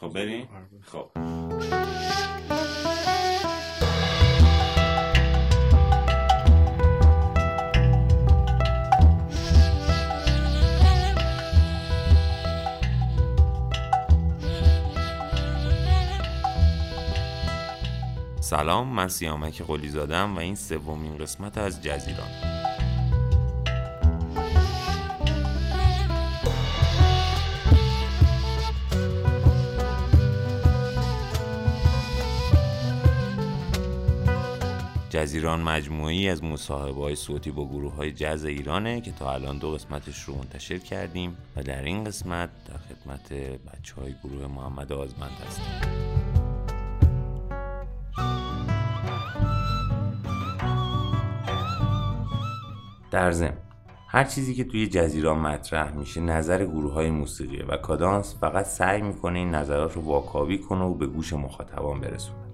خب بریم خب سلام من سیامک قلی زادم و این سومین قسمت از جزیران. جزیران مجموعی از مصاحبه های صوتی با گروه های جز ایرانه که تا الان دو قسمتش رو منتشر کردیم و در این قسمت در خدمت بچه های گروه محمد آزمند هستیم. در ضمن هر چیزی که توی جزیران مطرح میشه نظر گروه های موسیقیه و کادانس فقط سعی می‌کنه این نظرات رو واکاوی کنه و به گوش مخاطبان برسونه.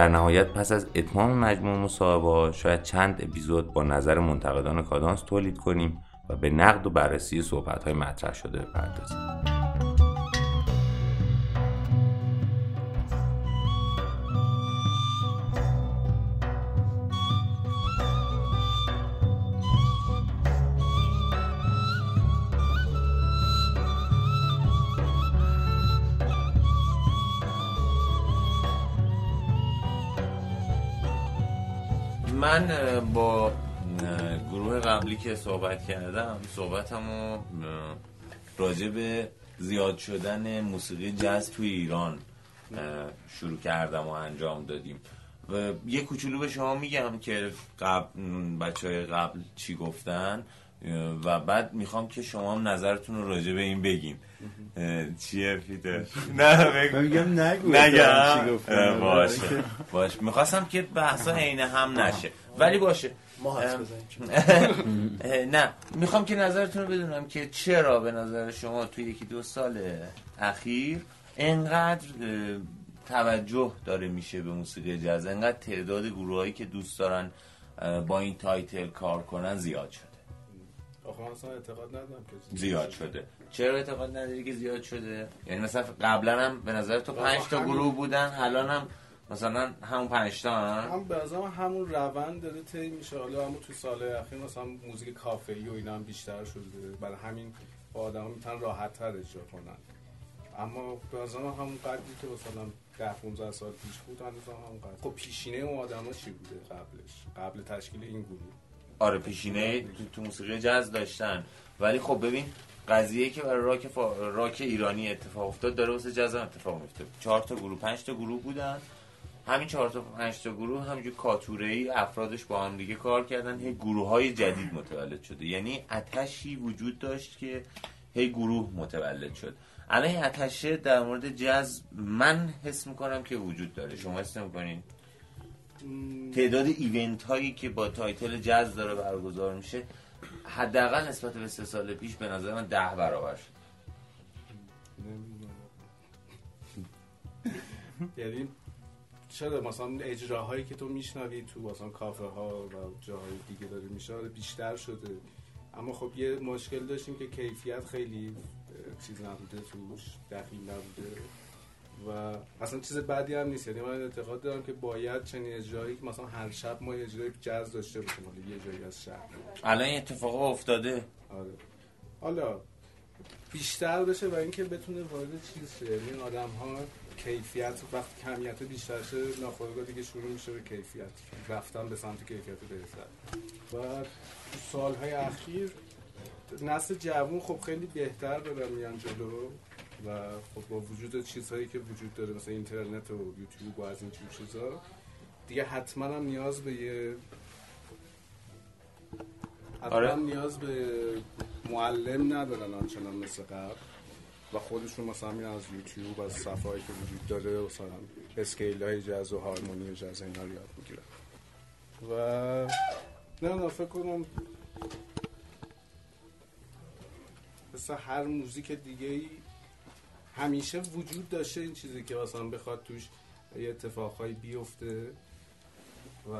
در نهایت پس از اتمام مجموع مصاحبه شاید چند اپیزود با نظر منتقدان کادانس تولید کنیم و به نقد و بررسی صحبت های مطرح شده بپردازیم. من با گروه قبلی که صحبت کردم صحبتمو راجع به زیاد شدن موسیقی جاز توی ایران شروع کردم و انجام دادیم. و یه کوچولو به شما میگم که قبل بچه های قبل چی گفتن. و بعد می‌خوام که شما هم نظرتون رو راجع به این بگین چیه فیده نه میگم نگو. نگم. باشه. باشه. می‌خواستم که بحثا عین هم نشه. ولی باشه. ما نه. می‌خوام که نظرتون رو بدونم که چرا به نظر شما توی یکی دو سال اخیر انقدر توجه داره میشه به موسیقی جاز؟ انقدر تعداد گروهایی که دوست دارن با این تایتل کار کنن زیاد شده آخه اعتقاد ندارم که زیاد شده. چرا اعتقاد نداری که زیاد شده؟ یعنی مثلا قبلا هم به نظر تو پنج تا گروه بودن الان هم مثلا همون پنج تا هم؟ به همون روند داره طی میشه. حالا همون تو سال اخیر مثلا موزیک کافه ای و اینا هم بیشتر شده. برای همین با آدم می‌تونن راحت تر اجرا کنن. اما به همون قدری که مثلا 10 15 سال پیش بود هنوز هم همون قدر. خب پیشینه اون آدما چی بوده قبلش؟ قبل تشکیل این گروه. آره پیشینه تو, تو موسیقی جاز داشتن. ولی خب ببین قضیه که برای راک, فا... راک ایرانی اتفاق افتاد داره واسه جاز اتفاق میفته. چهار تا گروه پنج تا گروه بودن. همین چهار تا پنج تا گروه همینجور کاتوره ای افرادش با هم دیگه کار کردن. هی گروه های جدید متولد شده. یعنی اتشی وجود داشت که هی گروه متولد شد. الان این اتشه در مورد جاز من حس می‌کنم که وجود داره. شما حس می‌کنین تعداد event هایی که با title جاز داره برگزار میشه حداقل نسبت به سه سال پیش به نظر من ده برابر شد. یعنی چرا مثلا اجراهایی که تو میشنوی تو مثلا کافه ها و جاهای دیگه داره میشه آره بیشتر شده. اما خب یه مشکل داشتیم که کیفیت خیلی چیز نبوده توش دقیق نبوده. و اصلا چیز بعدی هم نیست. یعنی من اعتقاد دارم که باید چنین اجرایی که مثلا هر شب ما اجرای جاز داشته باشیم حالا یه جایی از شهر. الان این اتفاق افتاده. آره. حالا بیشتر بشه و اینکه بتونه وارد چیز شه. یعنی آدم ها کیفیت وقتی کمیت بیشتر شه ناخودآگاه دیگه شروع میشه به کیفیت. رفتن به سمت کیفیت بهتر. و سالهای اخیر نسل جوون خب خیلی بهتر دارن میان جلو. و خب با وجود چیزهایی که وجود داره مثل اینترنت و یوتیوب و از این چیزا دیگه حتما هم نیاز به یه حتما آره. نیاز به معلم ندارن آنچنان مثل قبل و خودشون مثلا میرن از یوتیوب از صفحه‌ای که وجود داره مثلا اسکیل های جاز و هارمونی جاز اینا رو یاد می‌گیرن و نه نه فکر کنم مثل هر موزیک دیگه ای همیشه وجود داشته این چیزی که مثلا بخواد توش یه اتفاقهایی بیفته و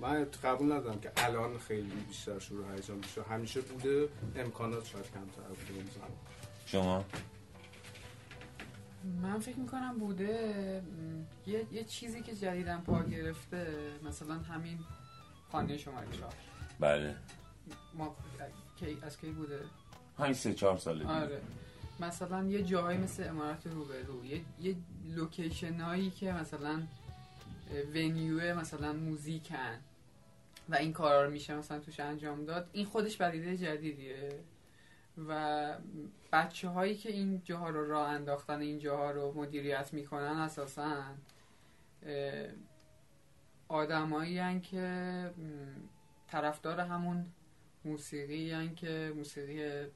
من قبول ندارم که الان خیلی بیشتر شروع هیجان میشه. همیشه بوده امکانات شاید کمتر بوده اون زمان. شما؟ من فکر می‌کنم بوده یه, یه چیزی که جدیدن پا گرفته مثلا همین خانه چهار بله. ما از کی بوده؟ همین سه چهار سال دیگه. آره. مثلا یه جاهایی مثل امارات روبرو یه, یه لوکیشن هایی که مثلا ونیو مثلا موزیکن و این کارا رو میشه مثلا توش انجام داد این خودش پدیده جدیدیه. و بچه هایی که این جاها رو راه انداختن این جاها رو مدیریت می‌کنن اساسا آدمایی که طرفدار همون موسیقی هن که موسیقی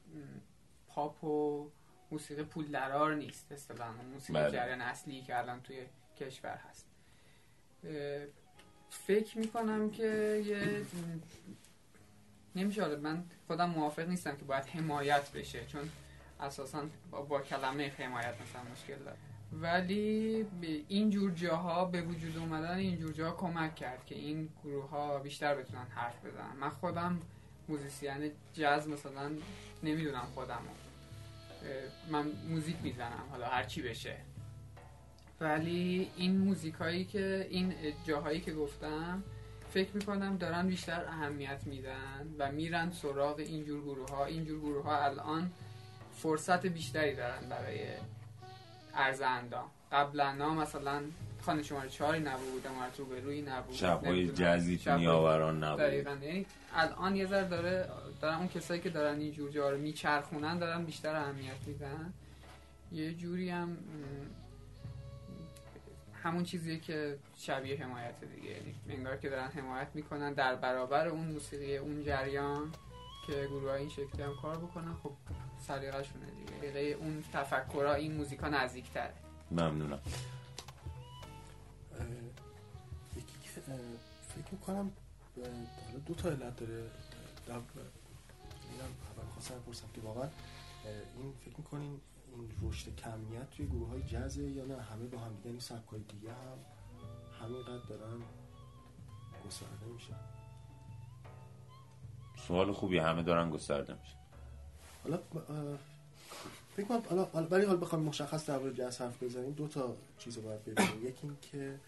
پاپ و موسیقی پول درار نیست اصطلاحا موسیقی بله. جریان اصلی که الان توی کشور هست. فکر می‌کنم که یه نمیشه من خودم موافق نیستم که باید حمایت بشه چون اساسا با, با کلمه حمایت مثلا مشکل داره. ولی این جور جاها به وجود اومدن این جور جاها کمک کرد که این گروه ها بیشتر بتونن حرف بزنن. من خودم موزیسین جاز مثلا نمی‌دونم خودم. من موزیک می‌زنم حالا هر چی بشه. ولی این موزیکایی که این جاهایی که گفتم فکر می‌کنم دارن بیشتر اهمیت میدن و میرن سراغ اینجور گروه ها اینجور گروه ها الان فرصت بیشتری دارن برای عرض اندام. قبلا مثلا خانه شماره چهاری نبود امارت روبروی نبود شبهای. جزی نیاوران نبود. دقیقا. یعنی الان یه ذره داره دارن اون کسایی که دارن این جور جا رو میچرخونن دارن بیشتر اهمیت میدن. یه جوری هم همون چیزیه که شبیه حمایت دیگه. یعنی انگار که دارن حمایت می‌کنن در برابر اون موسیقی اون جریان که گروه این شکلی هم کار بکنن. خب سلیقه‌شونه دیگه. دقیقه اون تفکرها این موزیکا نزدیکتره. ممنونم. یکی که فکر می‌کنم حالا دو تا علت داره. در اینم اول خواستم بپرسم که واقعا این فکر می‌کنین این رشد کمیت توی گروه های جزه یا نه؟ همه با هم دیگه یعنی سبک های دیگه هم همینقدر دارن گسترده میشن؟ سوال خوبی همه دارن گسترده میشه حالا فکر کنم حالا ولی حالا بخوام مشخص درباره جاز حرف بزنیم دو تا چیز رو باید ببینیم. یکی این که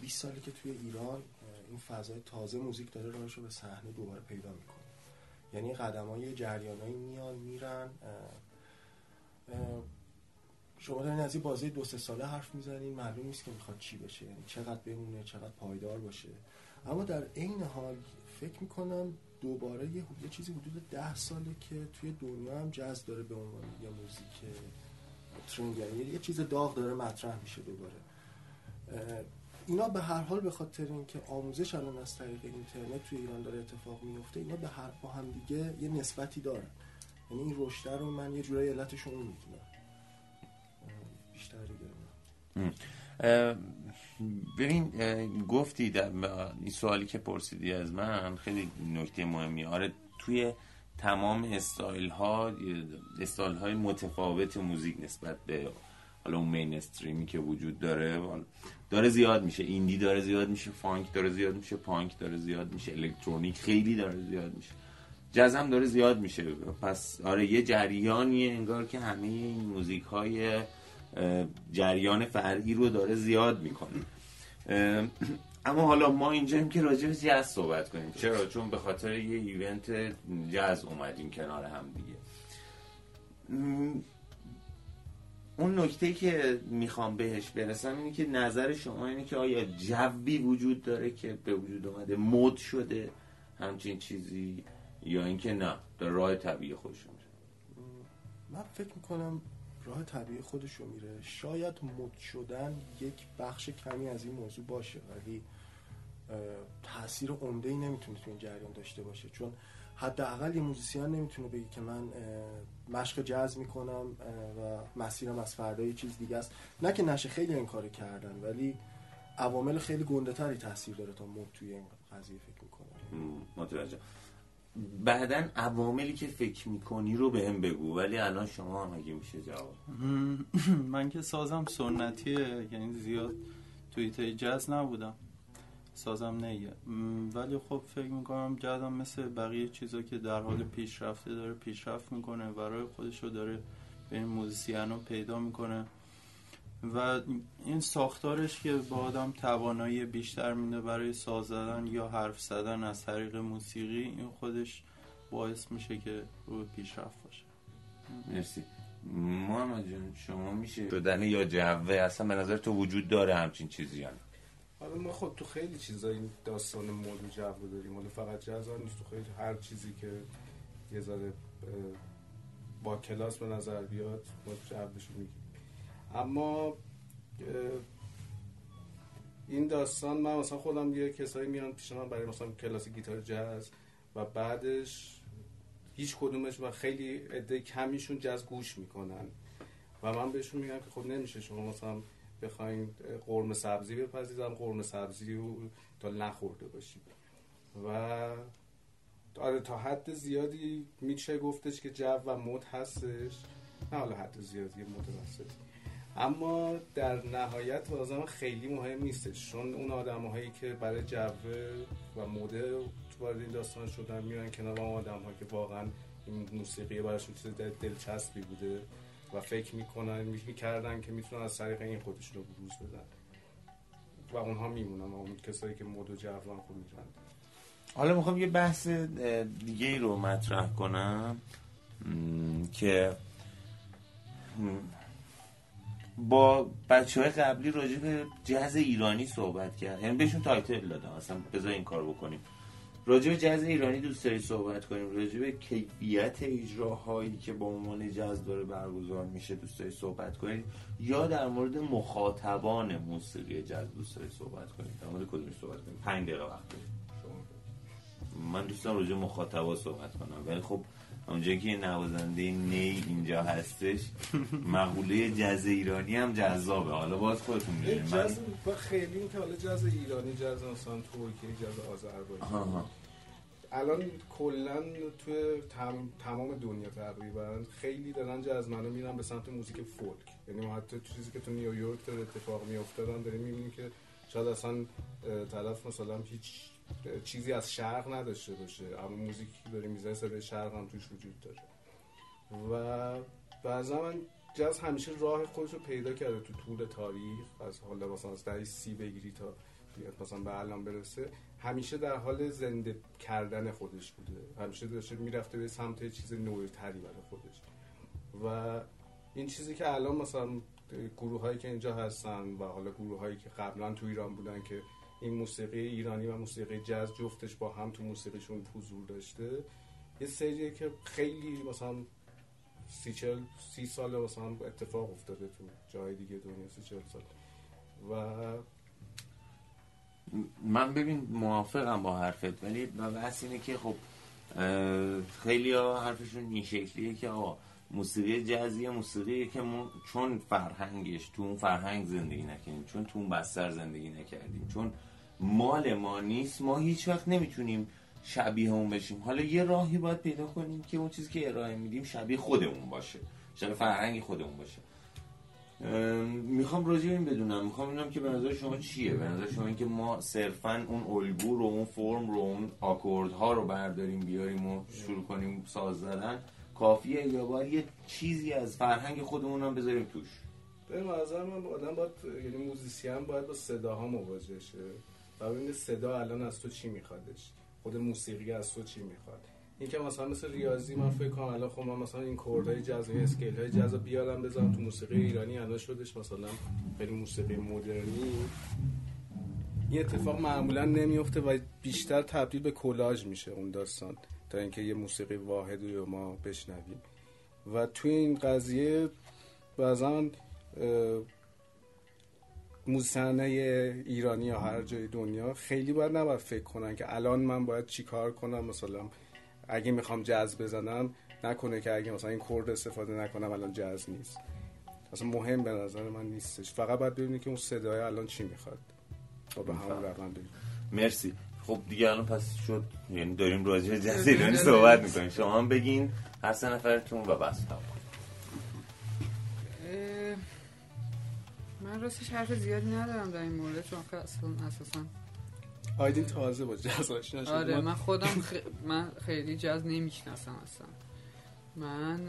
20 سالی که توی ایران این فضای تازه موزیک داره راهش رو به صحنه دوباره پیدا می‌کنه. یعنی قدم های جریانایی میان میرن شما دارین از این بازی دو سه ساله حرف می‌زنین معلوم نیست که می‌خواد چی بشه یعنی چقدر بمونه چقدر پایدار باشه. اما در عین حال فکر می‌کنم دوباره یه, یه چیزی حدود ده ساله که توی دنیا هم جاز داره به عنوان یه موزیک یعنی یه چیز داغ داره مطرح میشه دوباره. اینا به هر حال به خاطر اینکه آموزش الان از طریق اینترنت توی ایران داره اتفاق میفته اینا به هر با هم دیگه یه نسبتی دارن. یعنی این رشته رو من یه جورایی علتش رو می‌دونم. بیشتر دیگه ببین گفتی در این سوالی که پرسیدی از من خیلی نکته مهمی. آره توی تمام استایل ها استایل های متفاوت موزیک نسبت به حالا اون mainstream ی که وجود داره داره زیاد میشه. indie داره زیاد میشه فانک داره زیاد میشه پانک داره زیاد میشه الکترونیک خیلی داره زیاد میشه. جز هم داره زیاد میشه. پس آره یه جریانیه انگار که همه این موزیک های جریان فرعی رو داره زیاد می‌کنه. اما حالا ما اینجاییم که راجع به جاز صحبت کنیم. چرا؟ چون به خاطر یه event جاز اومدیم کنار هم دیگه. اون نکته که می‌خوام بهش برسم اینه که نظر شما اینه که آیا جوی وجود داره که به وجود اومده مد شده همچین چیزی یا اینکه نه در راه طبیعی خودش میره؟ من فکر می‌کنم راه طبیعی خودش رو میره. شاید مد شدن یک بخش کمی از این موضوع باشه ولی تاثیر عمده ای نمی‌تونه تو این جریان داشته باشه. چون حداقل یه موزیسین نمی‌تونه بگه که من مشق جاز می‌کنم و مسیرم از فردا یه چیز دیگه است. نه که نشه خیلی این کارو کردن ولی عوامل خیلی گنده تری تاثیر داره تا مد توی این قضیه فکر می‌کنم متوجه. بعدا عواملی که فکر می‌کنی رو به هم بگو ولی الان شما هم اگه میشه جواب. من که سازم سنتیه یعنی زیاد توی جاز نبودم. سازم نیه ولی خب فکر می‌کنم جزم مثل بقیه چیزا که در حال پیشرفته داره پیشرفت می‌کنه و راه خودش رو داره بین موزیسین پیدا می‌کنه. و این ساختارش که با آدم توانایی بیشتر میده برای ساز زدن یا حرف زدن از طریق موسیقی این خودش باعث میشه که رو پیشرفت باشه. مرسی. محمد جان شما میشه شدن یا جوه اصلا به نظر تو وجود داره همچین چیزی یعنی ما خب تو خیلی چیزا این داستان مود و جو داریم حالا فقط هم نیست تو خیلی هر چیزی که یه ذره با کلاس به نظر بیاد ما جوش میگیم. اما این داستان من مثلا خودم یه کسایی میان پیش من برای مثلا کلاس گیتار جاز و بعدش هیچ کدومش و خیلی عده کمیشون جاز گوش می‌کنن. و من بهشون میگم که خب نمیشه شما مثلا بخواین قرمه سبزی بپزیدم قرمه سبزی رو تا نخورده باشید و آره تا حد زیادی میشه گفتش که جو و مد هستش. نه حالا حد زیادی متوسط اما در نهایت بازم خیلی مهم نیستش. چون اون آدم هایی که برای جو و مده وارد این داستان شدن میرن کنار اون آدم که واقعا این موسیقی براشون چیز دل- دلچسبی بوده. و فکر می‌کنن می‌کردن که می‌تونن از طریق این خودشون رو بروز بدن. و اونها میمونن و اون کسایی که مد و جو هم خوب می‌تونن حالا می‌خوام یه بحث دیگه ای رو مطرح کنم که با بچه های قبلی راجع به جز ایرانی صحبت کرد. یعنی بهشون title دادم اصلا بذار این کار بکنیم. راجع به جز ایرانی دوست داری صحبت کنیم. راجع به کیفیت اجراهایی که با عنوان جز داره برگزار میشه دوست داری صحبت کنیم یا در مورد مخاطبان موسیقی جز دوست داری صحبت کنیم در مورد کدومش صحبت کنیم؟ پنج دقیقه وقت داریم. من دوستم راجع مخاطبا صحبت کنم. ولی خب اونجایی که نوازنده نی اینجا هستش مقوله جز ایرانی هم جذابه. حالا باز خودتون می‌دونید. من جاز خیلی که حالا جاز ایرانی جاز مثلا ترکیه جاز آذربایجان. الان کلا توی تم... تمام دنیا تقریبا خیلی دارن جاز منو میرن به سمت موزیک فولک. یعنی ما حتی چیزی که تو نیویورک داره اتفاق میفته دارن داریم می‌بینیم که شاید اصلا طرف مثلا هیچ چیزی از شرق نداشته باشه. اما موزیکی که داره می‌زنه صدای شرق هم توش وجود داره. و بعضا من جاز همیشه راه خودش رو پیدا کرده تو طول تاریخ. از حالا مثلا از دهه سی بگیری تا مثلا به الان برسه. همیشه در حال زنده کردن خودش بوده. همیشه داشته می‌رفته به سمت چیز نوعتری برای خودش. و این چیزی که الان مثلا گروه هایی که اینجا هستن و حالا گروه هایی که قبلا تو ایران بودن که این موسیقی ایرانی و موسیقی جاز جفتش با هم تو موسیقیشون حضور داشته یه سریه که خیلی مثلا سی چل سی سال مثلا اتفاق افتاده تو جای دیگه دنیا سی چل سال. و من ببین موافقم با حرفت ولی بحث اینه که خب خیلی ها حرفشون این شکلیه که آقا موسیقی جزی موسیقیه که ما چون فرهنگش تو اون فرهنگ زندگی نکردیم چون تو اون بستر زندگی نکردیم چون مال ما نیست ما هیچ وقت نمی‌تونیم شبیه اون بشیم. حالا یه راهی باید پیدا کنیم که اون چیزی که ارائه میدیم شبیه خودمون باشه شبیه فرهنگ خودمون باشه. می‌خوام راجع این بدونم. می‌خوام بدونم که به نظر شما چیه؟ به نظر شما اینکه ما صرفا اون الگو رو اون فرم رو اون آکورد ها رو برداریم بیاریم و شروع کنیم ساز زدن. کافیه یا باید یه چیزی از فرهنگ خودمون هم بذاریم توش؟ به نظر من آدم باید یعنی musician باید با صداها مواجه شه. و ببینه صدا الان از تو چی میخوادش؟ خود موسیقی از تو چی می‌خواد؟ این که مثلا مثل ریاضی من فکر کنم الان خب من مثلا این chord های جاز و scale های جاز بیارم بذارم تو موسیقی ایرانی الان شدش مثلا خیلی موسیقی مدرنی. این اتفاق معمولا نمیفته و بیشتر تبدیل به کلاژ میشه اون داستان تا اینکه یه موسیقی واحدی رو ما بشنویم. و توی این قضیه بعضا موزیسین ایرانی یا هر جای دنیا خیلی باید نباید فکر کنن که الان من باید چیکار کنم مثلا اگه می‌خوام جاز بزنم نکنه که اگه مثلا این کورد استفاده نکنم الان جاز نیست. اصلا مهم به نظر من نیستش. فقط باید ببینی که اون صدای الان چی می‌خواد. و به همون روند بریم مرسی. خب دیگه الان پس شد. یعنی داریم راجع به جز ایرانی صحبت می‌کنیم. شما هم بگین هر سه نفرتون و بس تمام. من راستش حرف زیادی ندارم در این مورد چون که اصلا اساسا آیدین تازه با جاز آشنا شد. آره من خودم خ... من خیلی جاز نمی‌شناسم اصلا. من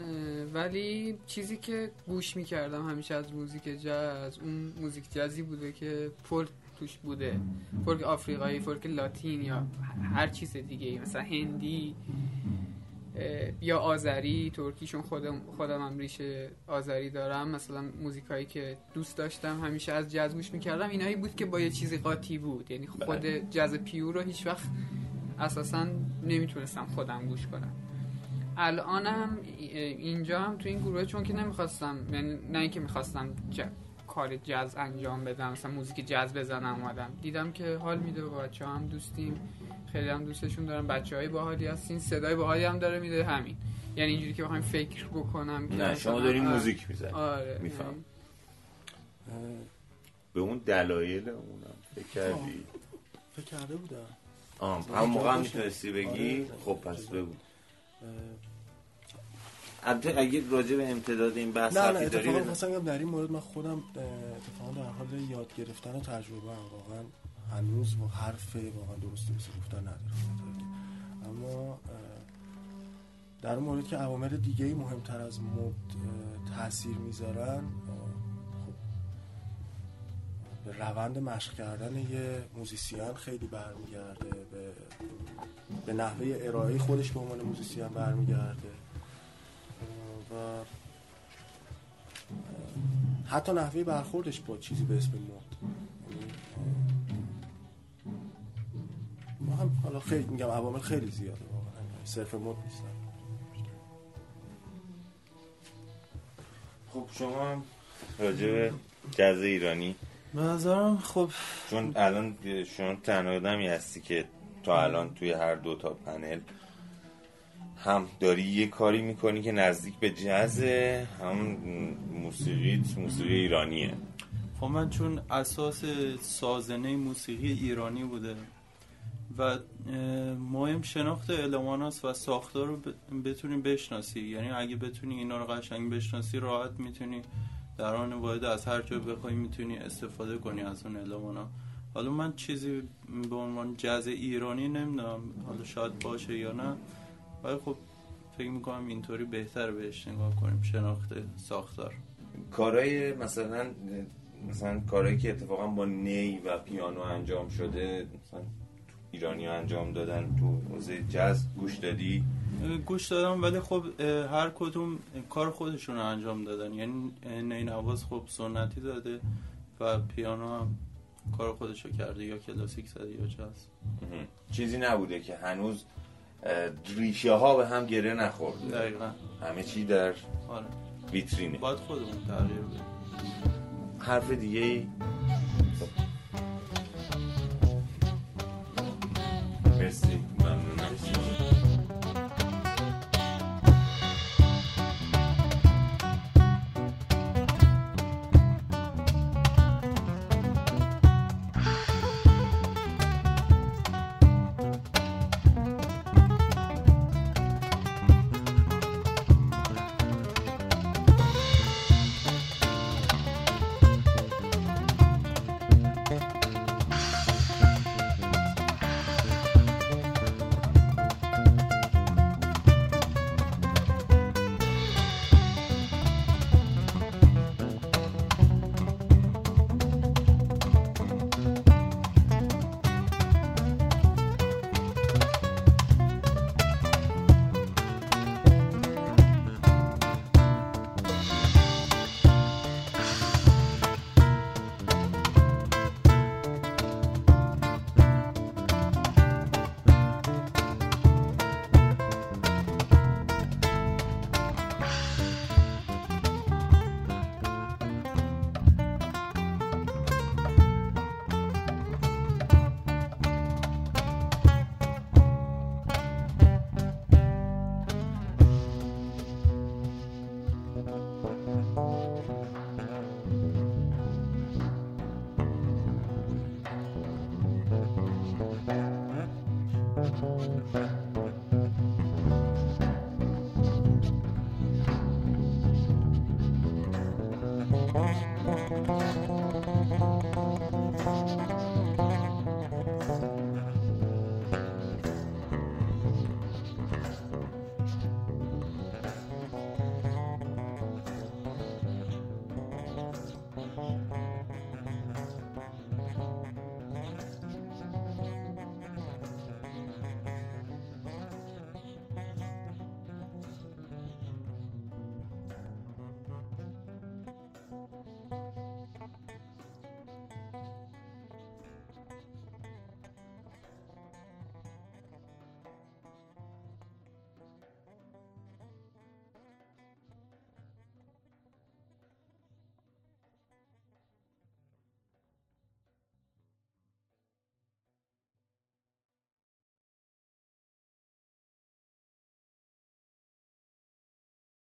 ولی چیزی که گوش می‌کردم همیشه از موزیک جاز اون موزیک جازی بوده که فولک توش بوده. فولک آفریقایی فولک لاتین یا هر چیز دیگه مثلا هندی. یا آذری ترکی چون خودم خودم هم ریشه آذری دارم. مثلا موزیکایی که دوست داشتم همیشه از جاز گوش می‌کردم اینایی بود که با یه چیزی قاطی بود. یعنی خود جاز پیور رو هیچ وقت اساسا نمی‌تونستم خودم گوش کنم. الانم اینجا هم تو این گروه چون که نمی‌خواستم یعنی نه اینکه می‌خواستم. کار جاز انجام بدم مثلا موزیک جاز بزنم اومدم. دیدم که حال میده با بچه هم دوستیم. خیلی هم دوستشون دارم بچه های باحالی هستین صدای باحالی هم داره میده. همین. یعنی اینجوری که بخوایم فکر بکنم که نه شما دارین آره. موزیک می‌زنی آره. میفهم. به اون دلایل اونم. فکر کردی؟ فکر کرده بودم. آم هم موقع هم. می‌تونستی بگی؟ آره. خب پس بگو. البته اگه راجع به امتداد این بحث نه نه اتفاقا. خواستم در این مورد من خودم اتفاقا در حال یاد گرفتن و تجربه هم واقعا هنوز با حرف واقعا درست درست گفتن ندارم اما در اون مورد که عوامل دیگه ای مهمتر از مد تاثیر می‌ذارن خب به روند مشق کردن یه موزیسین خیلی برمیگرده به به نحوه ارائه خودش به عنوان موزیسین برمیگرده حتی نحوه برخوردش با چیزی به اسم مد یعنی، ما هم حالا خیلی میگم عوامل خیلی زیاده واقعا. صرف مد نیستن خب شما هم راجع به جز ایرانی نظرم خب چون الان شما تنها آدمی هستی که تا الان توی هر دو تا پنل هم داری یه کاری می‌کنی که نزدیک به جزه هم موسیقیت موسیقی ایرانیه. خب من چون اساس سازنه موسیقی ایرانی بوده و مهم شناخت الماناس و ساختار رو بتونی بشناسی. یعنی اگه بتونی اینا رو قشنگ بشناسی راحت می‌تونی در آن واحد از هر بخوای می‌تونی استفاده کنی از اون المانا حالا من چیزی به عنوان جز ایرانی نمی‌دونم حالا شاید باشه یا نه. ولی خب فکر می‌کنم اینطوری بهتر بهش نگاه کنیم شناخت ساختار. کارهای مثلا مثلا کارهایی که اتفاقا با نی و پیانو انجام شده مثلا ایرانی انجام دادن تو حوزه جز گوش دادی؟ گوش دادم ولی خب هر کدوم کار خودشون رو انجام دادن. یعنی اه، نینواز خب سنتی داده و پیانو هم کار خودشو کرده یا کلاسیک زده یا جاز. چیزی نبوده که هنوز ریشه ها به هم گره نخورده. دقیقا. همه چی در آره. ویترینه. باید خودمون تغییر بدیم. حرف دیگه ای مرسی.